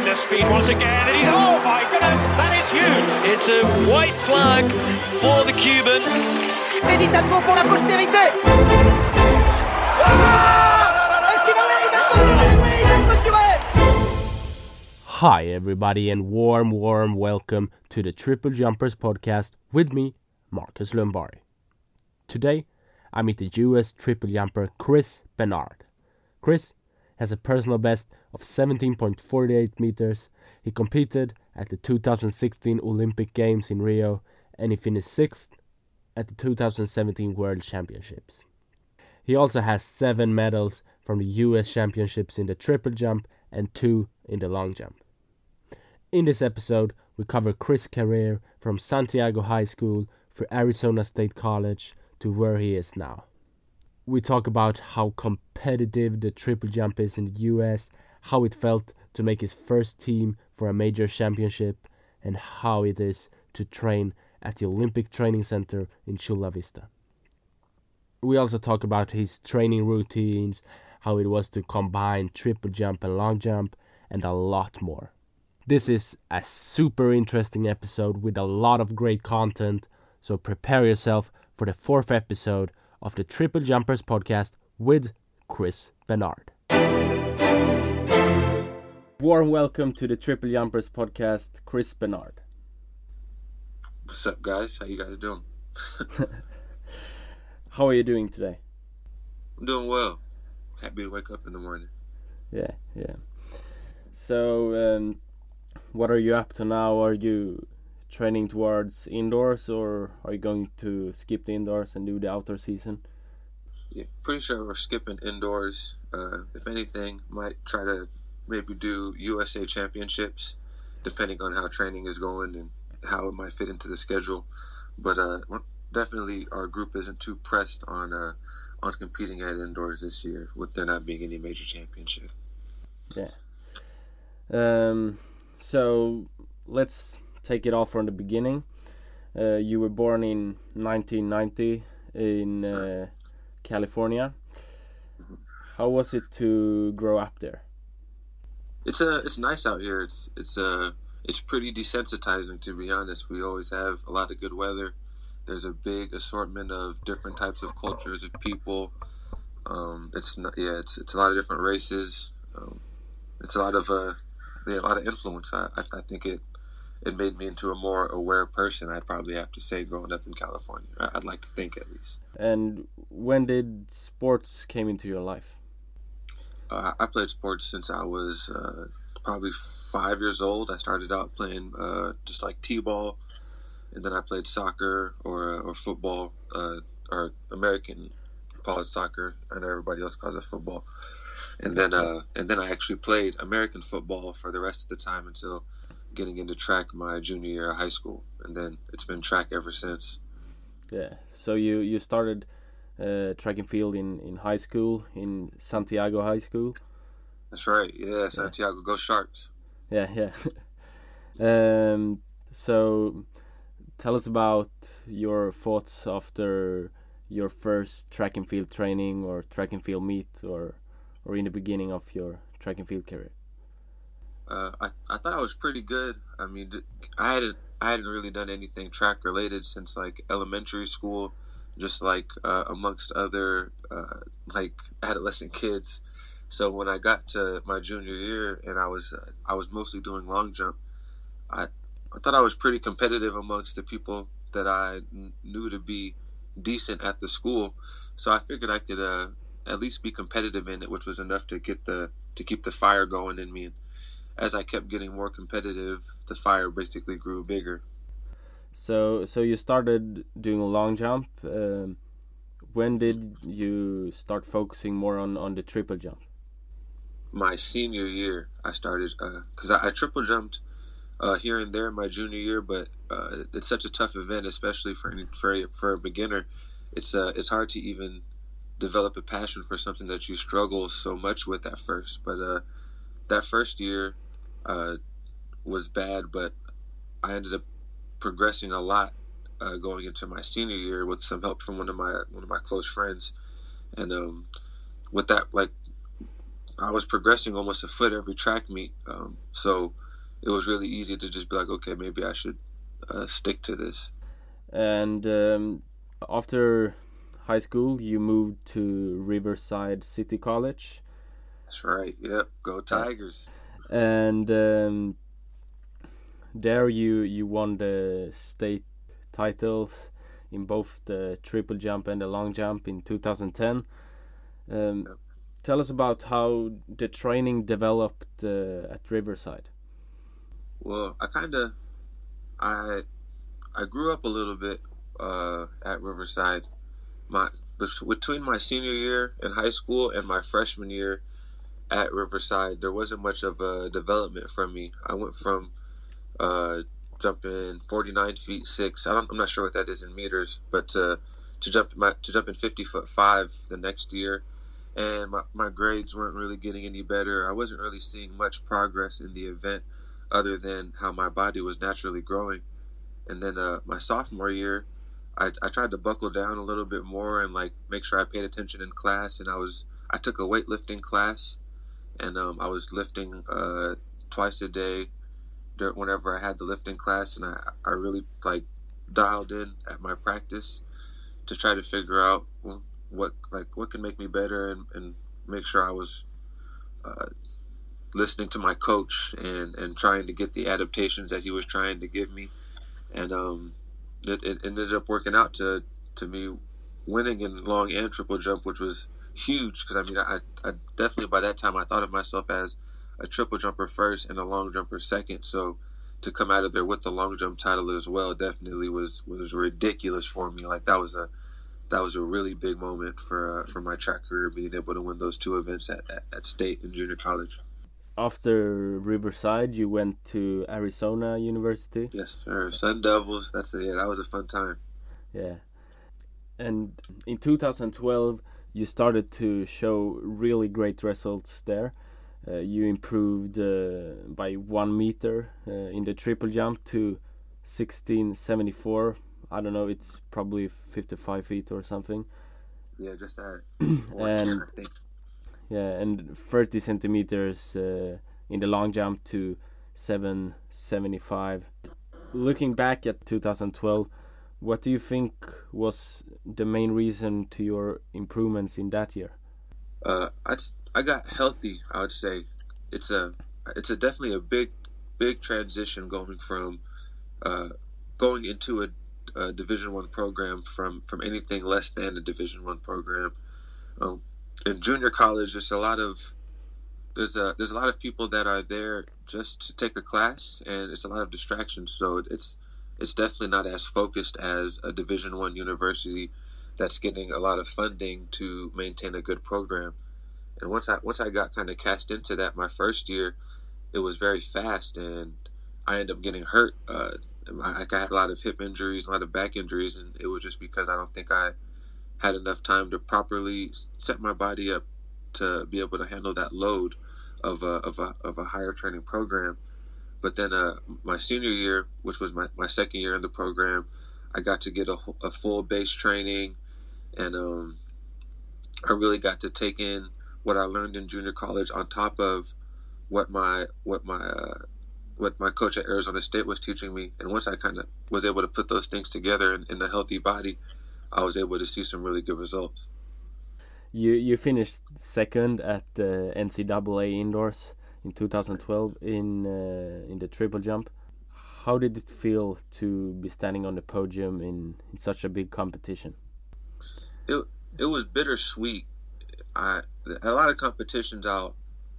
tremendous speed once again. And he's, oh my goodness, that is huge. It's a white flag for the Cuban. Teddy Tamgho pour la postérité ah! Est-ce qu'il va véritablement Oui, il est mesuré Hi, everybody, and warm, warm welcome to the Triple Jumpers podcast with me, Marcus Lumbari. Today, I meet the US triple jumper Chris Benard. Chris has a personal best of 17.48 meters. He competed at the 2016 Olympic Games in Rio and he finished sixth at the 2017 World Championships. He also has seven medals from the US Championships in the triple jump and two in the long jump. In this episode, we cover Chris' career from Santiago High School through Arizona State College to where he is now. We talk about how competitive the triple jump is in the US, how it felt to make his first team for a major championship, and how it is to train at the Olympic Training Center in Chula Vista. We also talk about his training routines, how it was to combine triple jump and long jump, and a lot more. This is a super interesting episode with a lot of great content, so prepare yourself for the fourth episode of the Triple Jumpers podcast with Chris Benard. Warm welcome to the Triple Jumpers podcast, Chris Benard. What's up, guys? How you guys doing? How are you doing today? I'm doing well. Happy to wake up in the morning. Yeah, yeah. So, um, what are you up to now? Are you training towards indoors or are you going to skip the indoors and do the outdoor season? Yeah, pretty sure we're skipping indoors. Uh, if anything, might try to maybe do USA Championships, depending on how training is going and how it might fit into the schedule. But uh, definitely, our group isn't too pressed on uh, on competing at indoors this year, with there not being any major championship. Yeah. Um, so let's take it off from the beginning. Uh, you were born in 1990 in uh, California. How was it to grow up there? It's uh, it's nice out here. It's it's uh, it's pretty desensitizing to be honest. We always have a lot of good weather. There's a big assortment of different types of cultures of people. Um, it's not, yeah, it's it's a lot of different races. Um, it's a lot of uh, yeah, a lot of influence. I, I I think it it made me into a more aware person. I'd probably have to say growing up in California. I- I'd like to think at least. And when did sports came into your life? Uh, I played sports since I was uh, probably five years old. I started out playing uh, just like t-ball, and then I played soccer or uh, or football uh, or American it soccer, and everybody else calls it football. And then uh, and then I actually played American football for the rest of the time until getting into track my junior year of high school, and then it's been track ever since. Yeah. So you you started uh, track and field in in high school in Santiago High School. That's right. Yeah, Santiago, go Sharks. Yeah, yeah. um, so tell us about your thoughts after your first track and field training or track and field meet or or in the beginning of your track and field career. Uh, I, I thought I was pretty good. I mean, I hadn't I hadn't really done anything track related since like elementary school, just like uh, amongst other uh, like adolescent kids. So when I got to my junior year and I was uh, I was mostly doing long jump, I I thought I was pretty competitive amongst the people that I knew to be decent at the school. So I figured I could uh, at least be competitive in it, which was enough to get the to keep the fire going in me. And as I kept getting more competitive, the fire basically grew bigger. So so you started doing a long jump. Um, when did you start focusing more on on the triple jump? My senior year, I started because I, I triple jumped uh, here and there my junior year, but uh, it's such a tough event, especially for any, for a, for a beginner. It's uh, it's hard to even develop a passion for something that you struggle so much with at first. But uh, that first year uh, was bad, but I ended up progressing a lot uh, going into my senior year with some help from one of my one of my close friends, and um, with that like I was progressing almost a foot every track meet. Um, so it was really easy to just be like, okay, maybe I should uh, stick to this. And um, after high school, you moved to Riverside City College. That's right. Yep. Go Tigers. And um, there you you won the state titles in both the triple jump and the long jump in 2010. Um. Tell us about how the training developed uh, at Riverside. Well, I kind of, I, I grew up a little bit uh, at Riverside. My between my senior year in high school and my freshman year at Riverside, there wasn't much of a development from me. I went from uh, jumping 49 feet six. I I'm not sure what that is in meters, but to to jump my, to jump in 50 foot five the next year. And my, my grades weren't really getting any better. I wasn't really seeing much progress in the event other than how my body was naturally growing. And then uh, my sophomore year, I, I tried to buckle down a little bit more and like make sure I paid attention in class. And I was I took a weightlifting class, and um, I was lifting uh, twice a day, whenever I had the lifting class, and I I really like dialed in at my practice to try to figure out what like what can make me better and, and make sure I was uh, listening to my coach and, and trying to get the adaptations that he was trying to give me. And um, it, it ended up working out to, to me winning in long and triple jump, which was huge because I mean, I, I definitely by that time I thought of myself as a triple jumper first and a long jumper second. So to come out of there with the long jump title as well definitely was was ridiculous for me. Like that was a that was a really big moment for uh, for my track career, being able to win those two events at, at, at state and junior college. After Riverside, you went to Arizona University. Yes, sir. Sun Devils. That's it. Yeah, that was a fun time. Yeah. And in 2012, you started to show really great results there. Uh, you improved uh, by one meter uh, in the triple jump to 1674. I don't know, it's probably 55 feet or something. Yeah, just that. And- Yeah, and 30 centimeters uh, in the long jump to 775. Looking back at 2012, what do you think was the main reason to your improvements in that year? Uh, I I got healthy. I would say it's a it's a definitely a big big transition going from uh, going into a, a Division One program from from anything less than a Division One program. Um, in junior college, there's a lot of there's a there's a lot of people that are there just to take a class, and it's a lot of distractions. So it's it's definitely not as focused as a Division One university that's getting a lot of funding to maintain a good program. And once I once I got kind of cast into that my first year, it was very fast, and I ended up getting hurt. Uh, like I had a lot of hip injuries, a lot of back injuries, and it was just because I don't think I had enough time to properly set my body up to be able to handle that load of a of a, of a higher training program. But then uh, my senior year, which was my, my second year in the program, I got to get a, a full base training, and um, I really got to take in what I learned in junior college on top of what my what my uh, what my coach at Arizona State was teaching me. And once I kind of was able to put those things together in, in a healthy body, I was able to see some really good results. You you finished second at the NCAA indoors in 2012 in uh, in the triple jump. How did it feel to be standing on the podium in, in such a big competition? It was bittersweet. I a lot of competitions I'll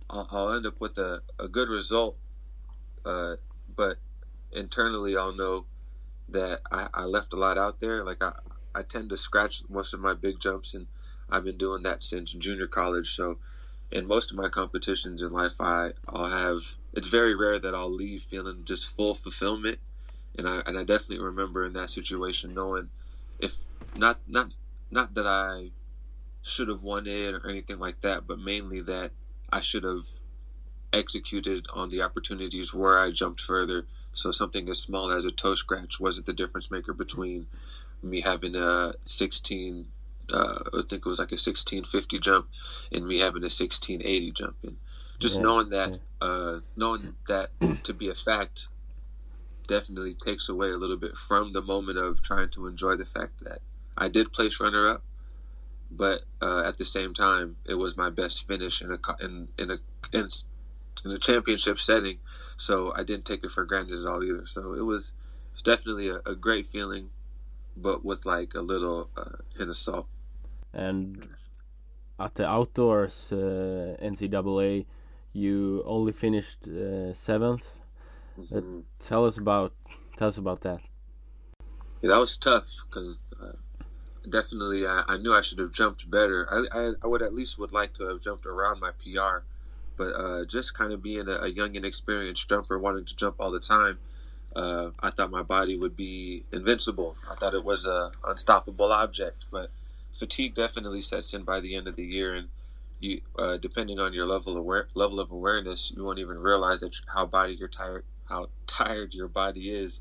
I'll, I'll end up with a, a good result, uh, but internally I'll know that I, I left a lot out there. Like I I tend to scratch most of my big jumps, and I've been doing that since junior college. So, in most of my competitions in life, I I'll have. It's very rare that I'll leave feeling just full fulfillment, and I and I definitely remember in that situation knowing if not not not that I should have won it or anything like that, but mainly that I should have executed on the opportunities where I jumped further. So something as small as a toe scratch wasn't the difference maker between me having a 16 uh, I think it was like a 1650 jump, and me having a 1680 jump, and just Yeah, knowing that, uh, knowing that to be a fact, definitely takes away a little bit from the moment of trying to enjoy the fact that I did place runner up, but uh, at the same time, it was my best finish in a in in a in, in a championship setting, so I didn't take it for granted at all either. So it was it's definitely a, a great feeling, but with like a little uh, hint of salt. And at the outdoors uh, NCAA, you only finished uh, seventh. Uh, Mhm. Tell us about tell us about that. Yeah, that was tough because uh, definitely I, I knew I should have jumped better. I, I, I would at least would like to have jumped around my PR, but uh, just kind of being a, a young and experienced jumper, wanting to jump all the time, uh, I thought my body would be invincible. I thought it was a unstoppable object, but fatigue definitely sets in by the end of the year, and you, uh, depending on your level of aware, level of awareness, you won't even realize that how body you're tired, how tired your body is.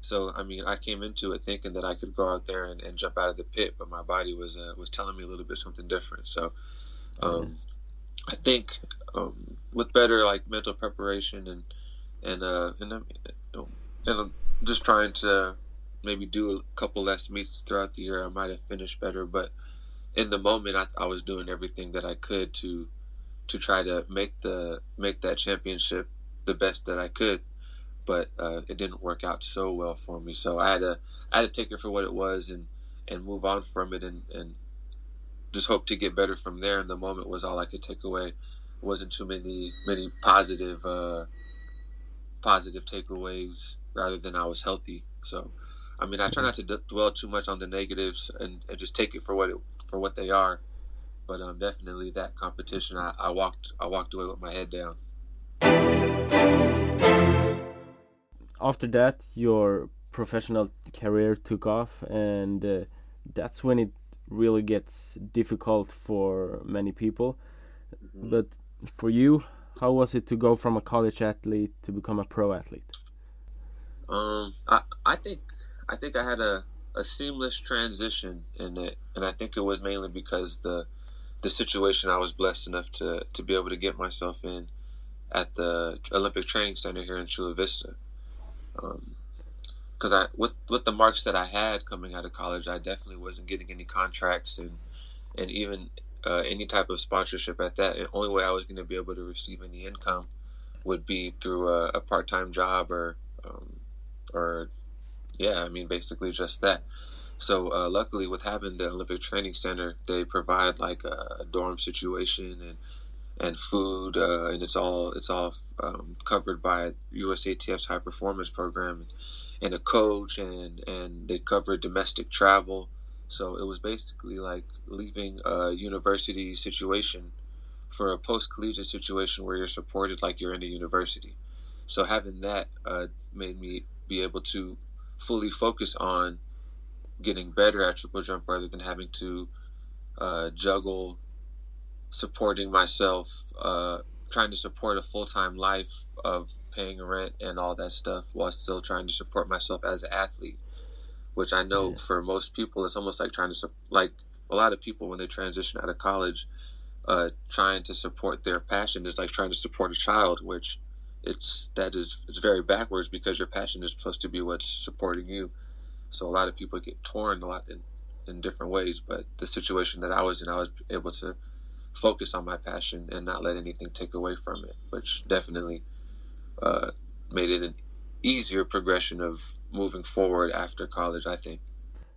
So I mean, I came into it thinking that I could go out there and, and jump out of the pit, but my body was uh, was telling me a little bit something different. So um, I think um, with better like mental preparation and and uh, and, um, and uh, just trying to maybe do a couple less meets throughout the year, I might have finished better. But in the moment, I, I was doing everything that I could to to try to make the make that championship the best that I could but uh, it didn't work out so well for me. So I had to I had to take it for what it was and and move on from it and and just hope to get better from there. And the moment was all I could take away. It wasn't too many many positive uh, positive takeaways rather than I was healthy. So I mean I try not to d- dwell too much on the negatives and, and just take it for what it for what they are. But um, definitely that competition, I, I walked I walked away with my head down. After that, your professional career took off, and uh, that's when it really gets difficult for many people. But for you, how was it to go from a college athlete to become a pro athlete? Um, I I think I think I had a, a seamless transition in it, and I think it was mainly because the the situation I was blessed enough to to be able to get myself in at the Olympic Training Center here in Chula Vista. Because I with with the marks that I had coming out of college, I definitely wasn't getting any contracts and and even uh, any type of sponsorship at that. The only way I was going to be able to receive any income would be through a, a part time job or um, or yeah, I mean basically just that. So uh, luckily, what happened the Olympic Training Center, they provide like a, dorm situation and and food, uh, and it's all it's all um, covered by USATF's high performance program, and a coach, and and they cover domestic travel. So it was basically like leaving a university situation for a post collegiate situation where you're supported like you're in a university. So having that uh, made me be able to fully focus on getting better at triple jump rather than having to uh, juggle supporting myself, uh, trying to support a full time life of paying rent and all that stuff while still trying to support myself as an athlete. Which I know Yeah. for most people, it's almost like trying to like a lot of people when they transition out of college, uh, trying to support their passion is like trying to support a child, which it's that is it's very backwards because your passion is supposed to be what's supporting you. So a lot of people get torn a lot in, in different ways. But the situation that I was in, I was able to focus on my passion and not let anything take away from it, which definitely uh, made it an easier progression of moving forward after college. I think.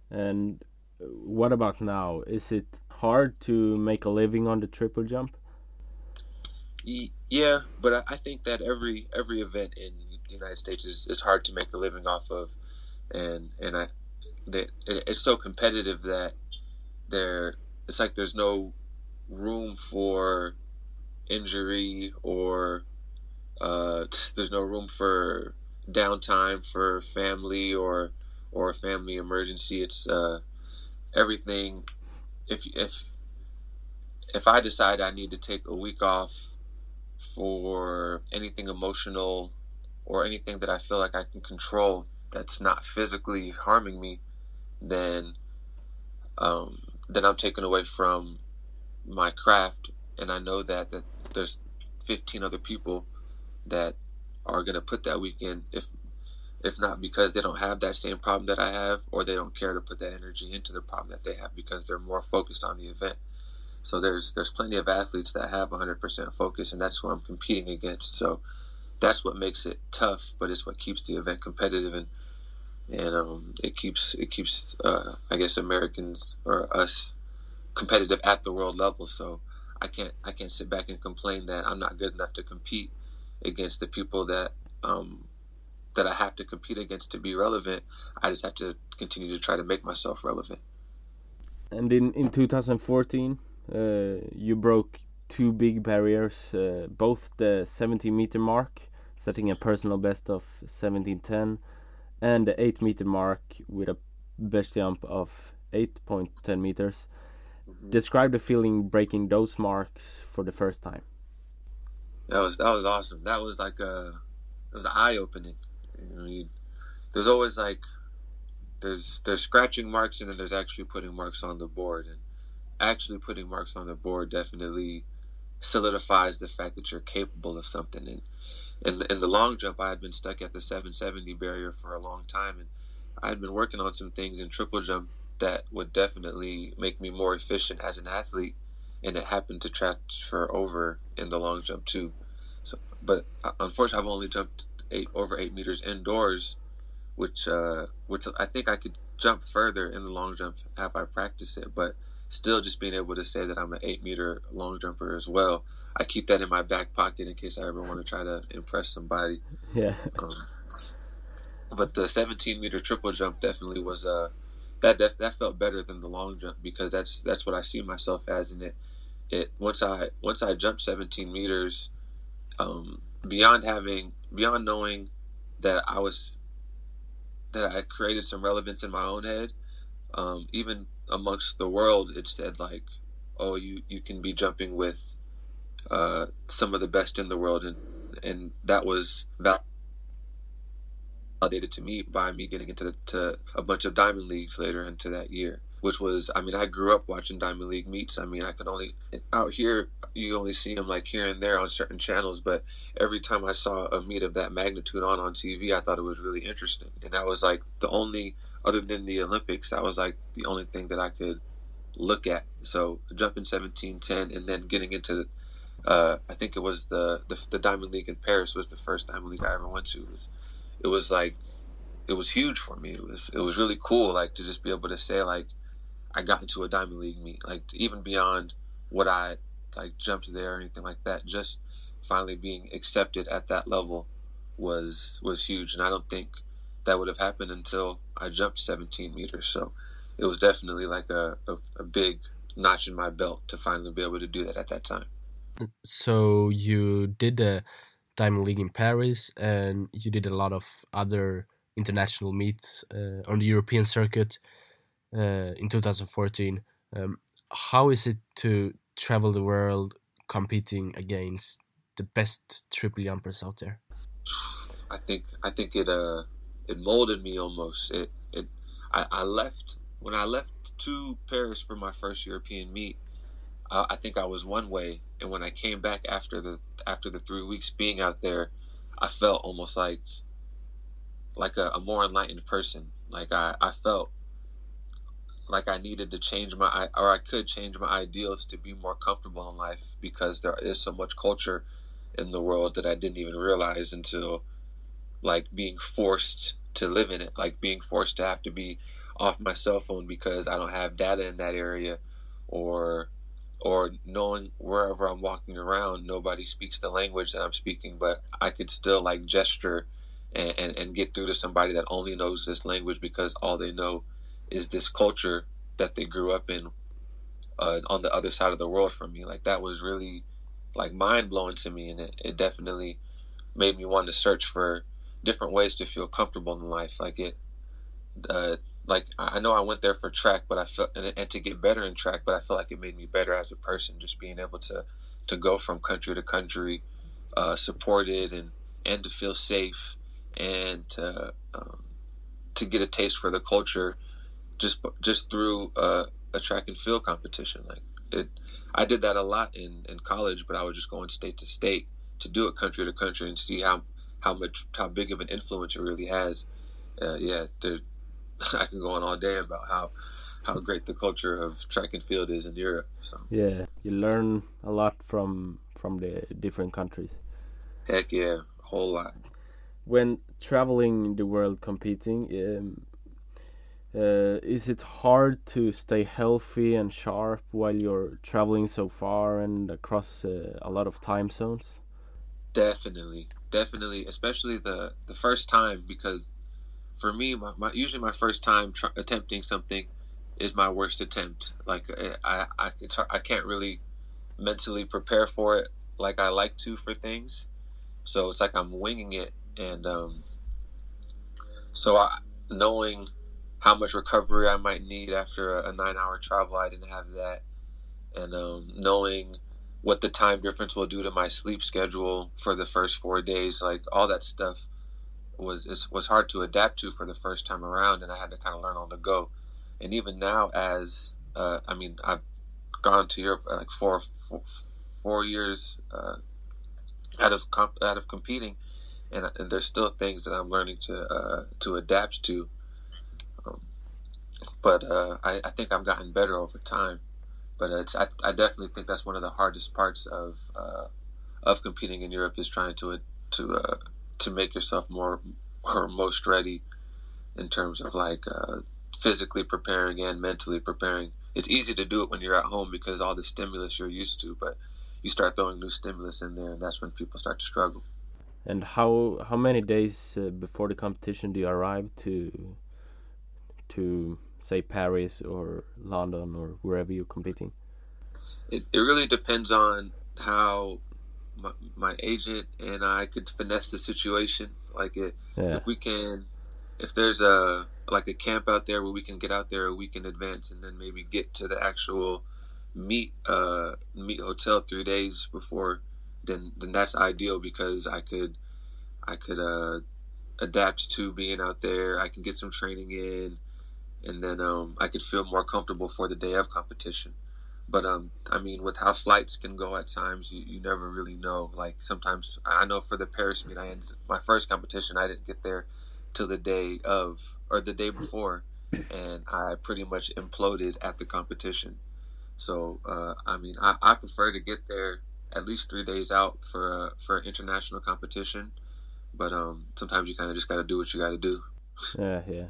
And what about now? Is it hard to make a living on the triple jump? Ye- Yeah, but I, I think that every every event in the United States is, is hard to make a living off of, and and I that it, it's so competitive that there it's like there's no room for injury or uh, there's no room for downtime for family or or a family emergency. It's uh, everything. If if if I decide I need to take a week off for anything emotional or anything that I feel like I can control that's not physically harming me, then um, then I'm taken away from my craft, and I know that that there's 15 other people that are gonna put that weekend if if not because they don't have that same problem that I have, or they don't care to put that energy into the problem that they have because they're more focused on the event. So there's there's plenty of athletes that have 100% focus, and that's who I'm competing against. So that's what makes it tough, but it's what keeps the event competitive and and um, it keeps it keeps uh, I guess Americans or us competitive at the world level. So I can't I can't sit back and complain that I'm not good enough to compete against the people that um, that I have to compete against to be relevant. I just have to continue to try to make myself relevant. And in in 2014, uh, you broke two big barriers, uh, both the 70 meter mark, setting a personal best of 1710, and the 8 meter mark with a best jump of 8.10 meters. Mm -hmm. Describe the feeling breaking those marks for the first time. That was that was awesome. That was like a it was eye opening. I mean, there's always like there's there's scratching marks and then there's actually putting marks on the board and actually putting marks on the board definitely solidifies the fact that you're capable of something. And in, in the long jump I had been stuck at the 770 barrier for a long time and I had been working on some things in triple jump that would definitely make me more efficient as an athlete and it happened to transfer over in the long jump too. So but uh, unfortunately I've only jumped eight over eight meters indoors, which uh, which I think I could jump further in the long jump have I practiced it, but still just being able to say that I'm an eight meter long jumper as well. I keep that in my back pocket in case I ever want to try to impress somebody. Yeah. Um, but the 17 meter triple jump definitely was uh that def- that felt better than the long jump because that's that's what I see myself as in it. It once I once I jumped 17 meters, um, beyond having beyond knowing that I was that I created some relevance in my own head, um, even amongst the world, it said like, "Oh, you you can be jumping with uh, some of the best in the world," and and that was validated to me by me getting into the, to a bunch of diamond leagues later into that year which was I mean I grew up watching Diamond League meets. I mean I could only out here you only see them like here and there on certain channels, but every time I saw a meet of that magnitude on on TV, I thought it was really interesting, and that was like the only other than the Olympics, that was like the only thing that I could look at. So jumping 1710 and then getting into uh, I think it was the, the, the Diamond League in Paris was the first Diamond League I ever went to. It was, it was like it was huge for me. It was it was really cool like to just be able to say like I got into a Diamond League meet, like even beyond what I like jumped there or anything like that. Just finally being accepted at that level was was huge, and I don't think that would have happened until I jumped 17 meters. So it was definitely like a, a, a big notch in my belt to finally be able to do that at that time. So you did the Diamond League in Paris, and you did a lot of other international meets uh, on the European circuit uh, in 2014. Um, how is it to travel the world competing against the best triple jumpers out there? I think I think it uh it molded me almost. It it I, I left when I left to Paris for my first European meet. Uh, I think I was one way, and when I came back after the after the three weeks being out there, I felt almost like like a, a more enlightened person. Like I, I felt like I needed to change my or I could change my ideals to be more comfortable in life because there is so much culture in the world that I didn't even realize until like being forced to live in it, like being forced to have to be off my cell phone because I don't have data in that area or or knowing wherever I'm walking around nobody speaks the language that I'm speaking but I could still like gesture and, and, and get through to somebody that only knows this language because all they know is this culture that they grew up in uh, on the other side of the world from me. Like that was really like mind blowing to me, and it, it definitely made me want to search for different ways to feel comfortable in life. Like it, uh, like I know I went there for track, but I felt and, and to get better in track, but I feel like it made me better as a person, just being able to to go from country to country, uh, supported and and to feel safe and to um, to get a taste for the culture just just through uh, a track and field competition. Like it, I did that a lot in in college, but I was just going state to state to do it country to country and see how how much how big of an influence it really has. Uh, yeah, there, I can go on all day about how how great the culture of track and field is in Europe. So Yeah, you learn a lot from from the different countries. heck yeah, a whole lot. When traveling the world competing, um, uh, is it hard to stay healthy and sharp while you're traveling so far and across uh, a lot of time zones? Definitely, definitely, especially the the first time because for me, my, my usually my first time tr- attempting something is my worst attempt. Like I I I, it's, hard- I can't really mentally prepare for it like I like to for things, so it's like I'm winging it, and um, so I knowing how much recovery I might need after a, a nine hour travel, I didn't have that, and um, knowing what the time difference will do to my sleep schedule for the first four days, like all that stuff was was hard to adapt to for the first time around, and I had to kind of learn on the go. And even now, as uh, I mean, I've gone to Europe uh, like four four, four years uh, out of comp- out of competing, and, and there's still things that I'm learning to uh, to adapt to. Um, but uh, I, I think I've gotten better over time but it's I, I definitely think that's one of the hardest parts of uh, of competing in Europe is trying to to uh, to make yourself more or most ready in terms of like uh, physically preparing and mentally preparing. It's easy to do it when you're at home because all the stimulus you're used to, but you start throwing new stimulus in there, and that's when people start to struggle. And how how many days uh, before the competition do you arrive to to say Paris or London or wherever you're competing? It, it really depends on how my, my agent and I could finesse the situation. Like it, Yeah. if we can, if there's a like a camp out there where we can get out there a week in advance and then maybe get to the actual meet uh meet hotel three days before, then then that's ideal because I could I could uh adapt to being out there. I can get some training in, and then um I could feel more comfortable for the day of competition. But um, I mean, with how flights can go at times, you, you never really know. Like sometimes, I know for the Paris meet, I ended my first competition. I didn't get there till the day of or the day before, and I pretty much imploded at the competition. So uh, I mean, I, I prefer to get there at least three days out for a, for international competition. But um, sometimes you kind of just got to do what you got to do. Yeah, yeah.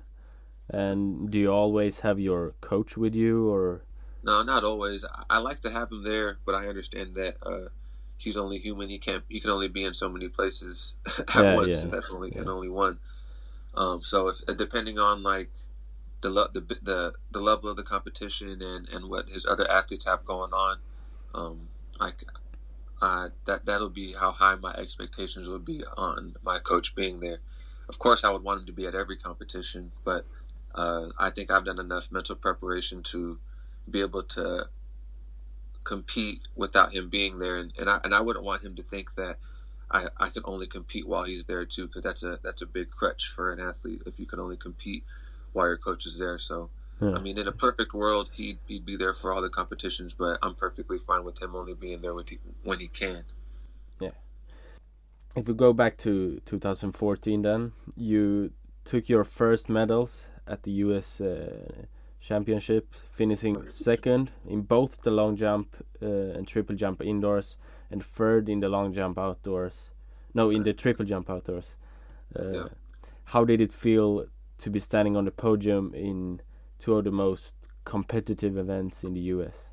And do you always have your coach with you, or No, not always. I, like to have him there, but I understand that uh, he's only human. He can't. He can only be in so many places at Yeah, once, yeah, and that's only and only one. Um, so if, uh, depending on like the, the the the level of the competition and, and what his other athletes have going on, um, like uh, that that'll be how high my expectations would be on my coach being there. Of course, I would want him to be at every competition, but uh, I think I've done enough mental preparation to be able to compete without him being there, and, and I and I wouldn't want him to think that I, I can only compete while he's there too, because that's a that's a big crutch for an athlete if you can only compete while your coach is there. So Yeah. I mean, in a perfect world, he'd he'd be there for all the competitions, but I'm perfectly fine with him only being there when he, when he can. Yeah. If we go back to 2014, then you took your first medals at the U.S. Uh, Championship, finishing second in both the long jump uh, and triple jump indoors, and third in the long jump outdoors. No, in the triple jump outdoors. Uh, Yeah. How did it feel to be standing on the podium in two of the most competitive events in the U.S.?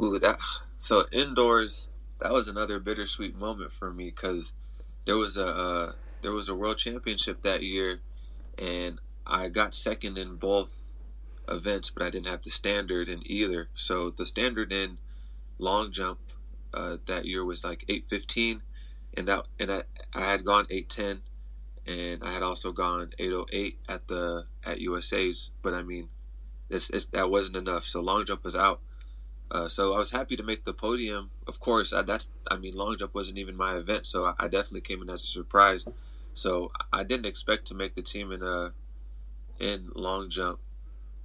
Ooh, that so indoors. That was another bittersweet moment for me because there was a uh, there was a world championship that year, and I got second in both events, but I didn't have the standard in either. So the standard in long jump uh, that year was like eight fifteen, and that and I, I had gone eight ten, and I had also gone eight oh eight at the at USA's. But I mean, it's, it's, that wasn't enough. So long jump was out. Uh, so I was happy to make the podium. Of course, I, that's I mean, long jump wasn't even my event, so I, I definitely came in as a surprise. So I didn't expect to make the team in uh in long jump.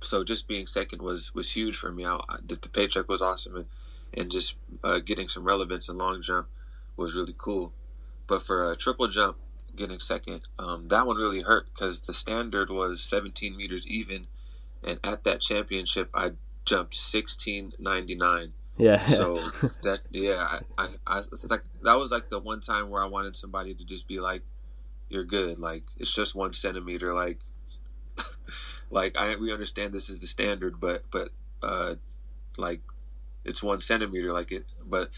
so just being second was was huge for me. I, the, the paycheck was awesome, and, and just uh, getting some relevance in long jump was really cool. But for a triple jump, getting second, um, that one really hurt because the standard was 17 meters even, and at that championship I jumped 16.99. Yeah. So that yeah, I, I, I like that was like the one time where I wanted somebody to just be like, "You're good." Like it's just one centimeter. Like, like I we understand this is the standard, but but uh, like it's one centimeter. Like it, but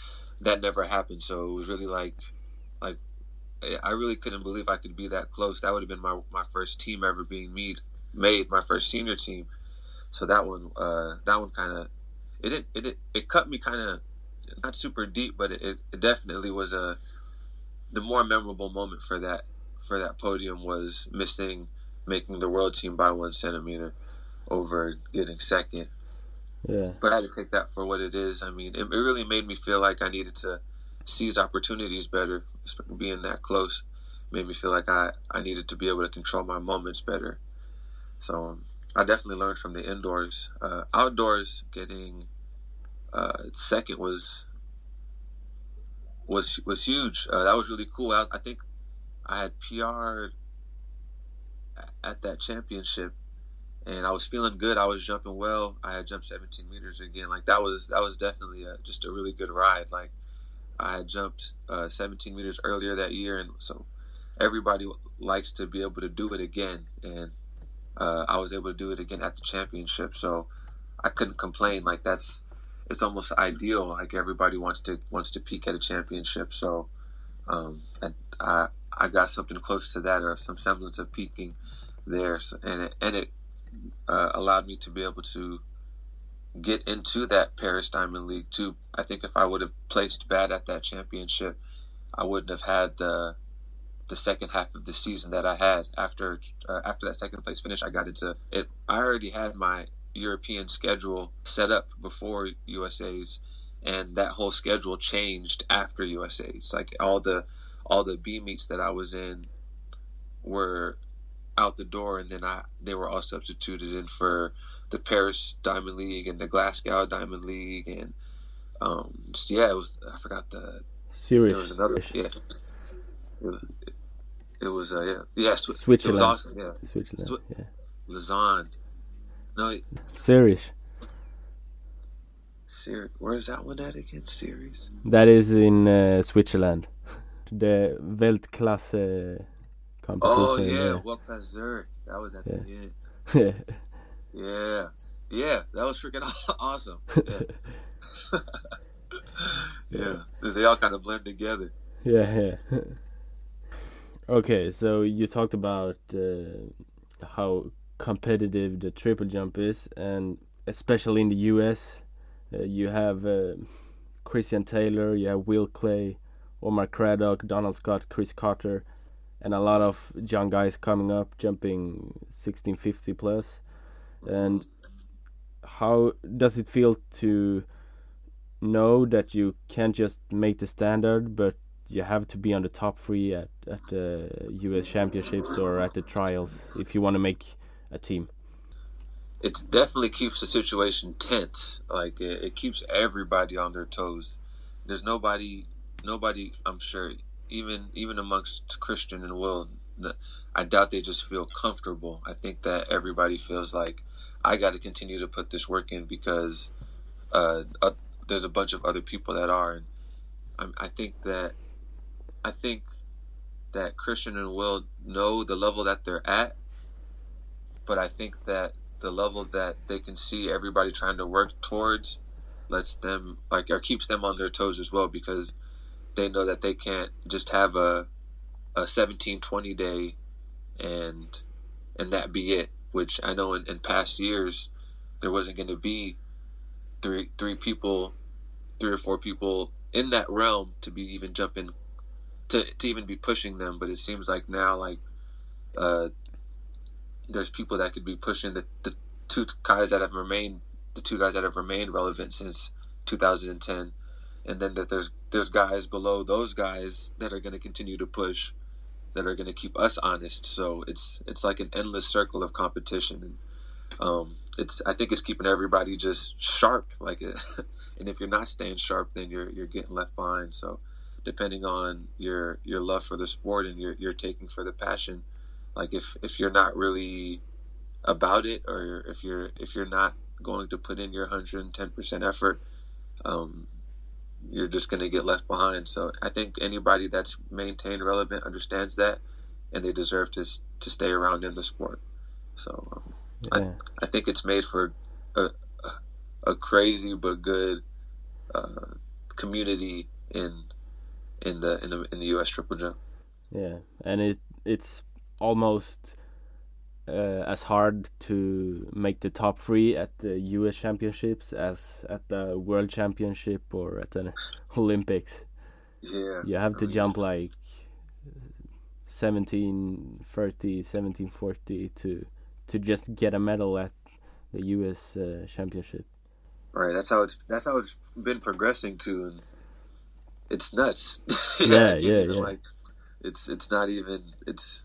that never happened. So it was really like like I really couldn't believe I could be that close. That would have been my my first team ever being made made my first senior team. So that one uh, that one kind of it did, it it, cut me kind of not super deep, but it, it definitely was a the more memorable moment for that for that podium was missing making the world team by one centimeter over getting second. Yeah. But I had to take that for what it is. I mean, it, it really made me feel like I needed to seize opportunities better. Being that close made me feel like I, I needed to be able to control my moments better. So um, I definitely learned from the indoors. Uh, outdoors, getting uh, second was was was huge. Uh, that was really cool. I, I think I had PR'd at that championship, and I was feeling good. I was jumping well. I had jumped 17 meters again. Like that was that was definitely a, just a really good ride. Like I had jumped uh, 17 meters earlier that year, and so everybody likes to be able to do it again. And uh, I was able to do it again at the championship, so I couldn't complain. Like that's it's almost ideal. Like everybody wants to wants to peak at a championship, so um, I I got something close to that or some semblance of peaking there, and it, and it uh, allowed me to be able to get into that Paris Diamond League too. I think if I would have placed bad at that championship, I wouldn't have had the the second half of the season that I had after uh, after that second place finish. I got into it. I already had my European schedule set up before USA's, and that whole schedule changed after USA's. Like all the all the B meets that I was in were out the door, and then I they were all substituted in for the Paris Diamond League and the Glasgow Diamond League, and um, just, yeah, it was I forgot the Series. there was another yeah. It was, uh, yeah yeah Sw- Switzerland. It was awesome, yeah. Switzerland. Swi- yeah. Lausanne. No, Series. Ser- where's that one at again? Series. That is in uh, Switzerland. The Weltklasse competition. Oh yeah, World Class Zurich. That was at the end. yeah. Yeah, yeah, that was freaking awesome. Yeah, yeah. They all kind of blend together. yeah, yeah. okay, so you talked about uh, how competitive the triple jump is, and especially in the U.S., uh, you have uh, Christian Taylor, you have Will Claye, Omar Craddock, Donald Scott, Chris Carter, and a lot of young guys coming up, jumping 1650 plus. And how does it feel to know that you can't just make the standard, but you have to be on the top three at at the U.S. Championships or at the trials if you want to make a team? It definitely keeps the situation tense. Like it, it keeps everybody on their toes. There's nobody, nobody. I'm sure, even even amongst Christian and Will, I doubt they just feel comfortable. I think that everybody feels like I got to continue to put this work in because uh, uh, there's a bunch of other people that are. And I, I think that I think that Christian and Will know the level that they're at, but I think that the level that they can see everybody trying to work towards lets them like or keeps them on their toes as well because they know that they can't just have a a 17 20 day and and that be it which I know in, in past years there wasn't going to be three three people three or four people in that realm to be even jumping to, to even be pushing them. But it seems like now like uh there's people that could be pushing the, the two guys that have remained the two guys that have remained relevant since 2010 and then that there's there's guys below those guys that are going to continue to push that are going to keep us honest so it's it's like an endless circle of competition and um, it's I think it's keeping everybody just sharp. Like, and if you're not staying sharp, then you're you're getting left behind. So, depending on your your love for the sport and your your taking for the passion, like if if you're not really about it, or if you're if you're not going to put in your 110% effort, um, you're just going to get left behind. So I think anybody that's maintained relevant understands that, and they deserve to to stay around in the sport. So um, yeah. I, I think it's made for a, a, a crazy but good uh, community in in the in the in the U.S. triple jump. Yeah, and it it's almost as hard to make the top three at the U.S. Championships as at the World Championship or at the Olympics. Yeah. You have to mean, jump like 1730, 1740 to to just get a medal at the U.S. Uh, Championship. Right. That's how it's that's how it's been progressing to, and it's nuts. yeah, yeah, yeah. Like, it's it's not even it's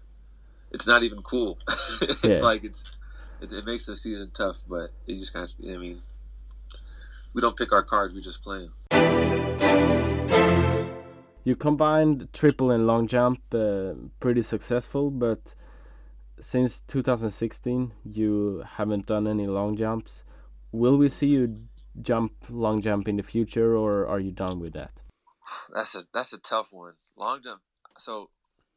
it's not even cool. it's yeah. like it's it, it, makes the season tough, but you just kind of I mean, we don't pick our cards; we just play them. You combined triple and long jump, uh, pretty successful, but since 2016 you haven't done any long jumps. Will we see you jump long jump in the future, or are you done with that? That's a that's a tough one. Long jump. So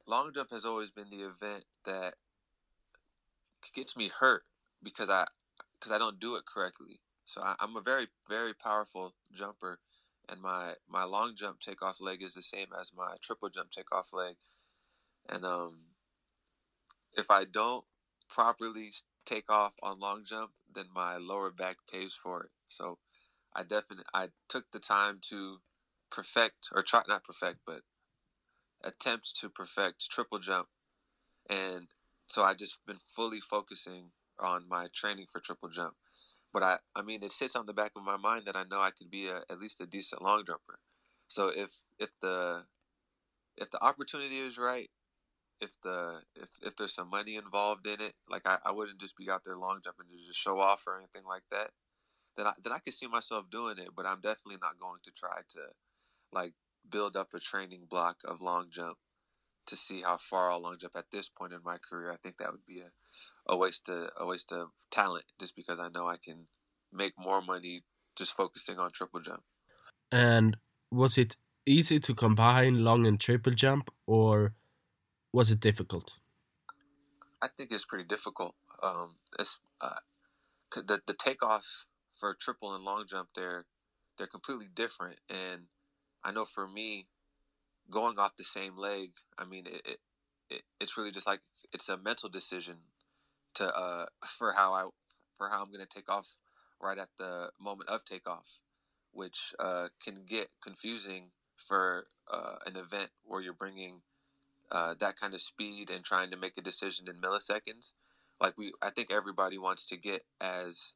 long jump has always been the event that gets me hurt because I because I don't do it correctly. So I, am a very very powerful jumper, and my my long jump takeoff leg is the same as my triple jump takeoff leg, and um, if I don't properly take off on long jump, then my lower back pays for it. So I definitely I took the time to perfect or try not perfect, but attempt to perfect triple jump, and so I just been fully focusing on my training for triple jump. But I, I mean, it sits on the back of my mind that I know I could be a, at least a decent long jumper. So if if the if the opportunity is right, if the if if there's some money involved in it, like I, I wouldn't just be out there long jumping to just show off or anything like that. Then I then I could see myself doing it, but I'm definitely not going to try to like build up a training block of long jump to see how far I'll long jump at this point in my career. I think that would be a, a waste of a waste of talent just because I know I can make more money just focusing on triple jump. And was it easy to combine long and triple jump or was it difficult? I think it's pretty difficult. Um, it's uh, the the takeoff for triple and long jump they're they're completely different and I know for me, going off the same leg, I mean, it, it, it it's really just like it's a mental decision to uh for how I for how I'm gonna take off right at the moment of takeoff, which uh, can get confusing for uh, an event where you're bringing uh, that kind of speed and trying to make a decision in milliseconds. Like we, I think everybody wants to get as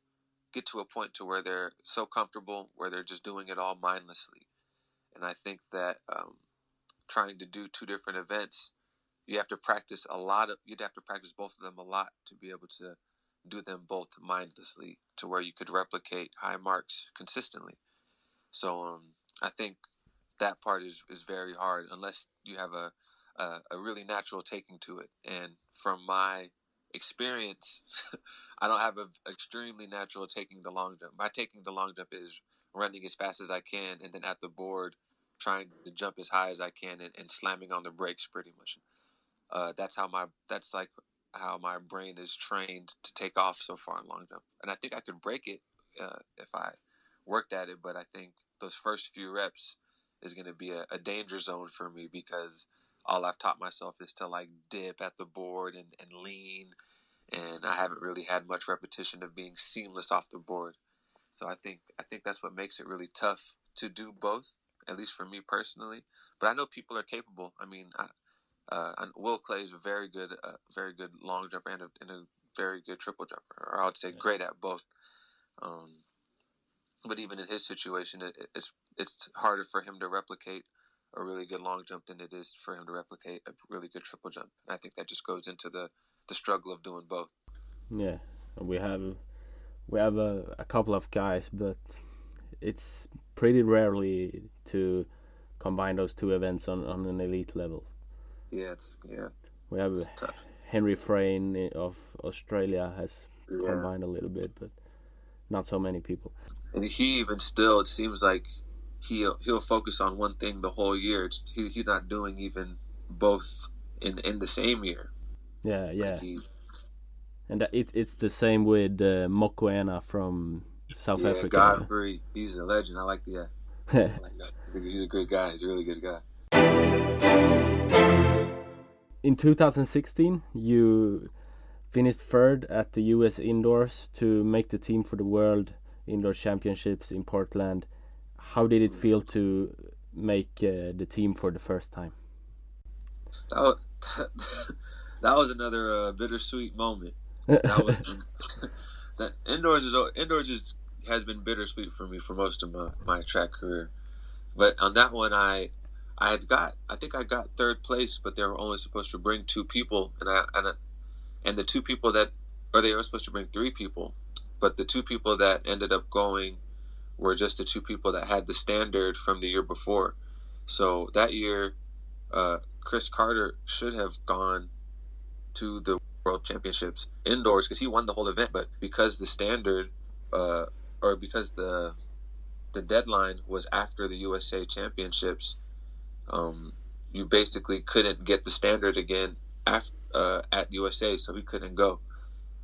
get to a point to where they're so comfortable where they're just doing it all mindlessly and I think that um, trying to do two different events, you have to practice a lot of. You'd have to practice both of them a lot to be able to do them both mindlessly to where you could replicate high marks consistently. So um, I think that part is, is very hard unless you have a, a, a really natural taking to it. And from my experience, I don't have an extremely natural taking the long jump. My taking the long jump is running as fast as I can and then at the board trying to jump as high as I can and, and slamming on the brakes pretty much. Uh, that's how my that's like how my brain is trained to take off so far in long jump, and I think I could break it uh, if I worked at it. But I think those first few reps is going to be a, a danger zone for me because all I've taught myself is to like dip at the board and, and lean, and I haven't really had much repetition of being seamless off the board. So I think I think that's what makes it really tough to do both at least for me personally. But I know people are capable. I mean, I, uh, Will Claye is a very good, uh, very good long jumper and a, and a, very good triple jumper, or I would say great at both. Um, but even in his situation, it, it's it's harder for him to replicate a really good long jump than it is for him to replicate a really good triple jump. And I think that just goes into the the struggle of doing both. Yeah, We have we have a, a couple of guys, but it's pretty rarely to combine those two events on, on an elite level. Yeah, it's yeah. We have. Henry Frayne i- of Australia has Yeah. combined a little bit, but not so many people. And he even still, it seems like he'll he'll focus on one thing the whole year. It's, he, he's not doing even both in in the same year. Yeah, yeah, He, and it it's the same with uh, Mokoena from South yeah, Africa. Godfrey, he's a legend. I like the. I like that. He's a good guy. He's a really good guy. In 2016, you finished third at the U.S. Indoors to make the team for the World Indoor Championships in Portland. How did it feel to make uh, the team for the first time? That was, that was another uh, bittersweet moment. That was that indoors is indoors is has been bittersweet for me for most of my, my track career. But on that one, I I had got I think I got third place, but they were only supposed to bring two people, and I and I, and the two people that or they were supposed to bring three people, but the two people that ended up going were just the two people that had the standard from the year before. So that year, uh, Chris Carter should have gone to the World Championships indoors because he won the whole event, but because the standard, uh, or because the the deadline was after the USA Championships, um, you basically couldn't get the standard again uh, at USA, so he couldn't go.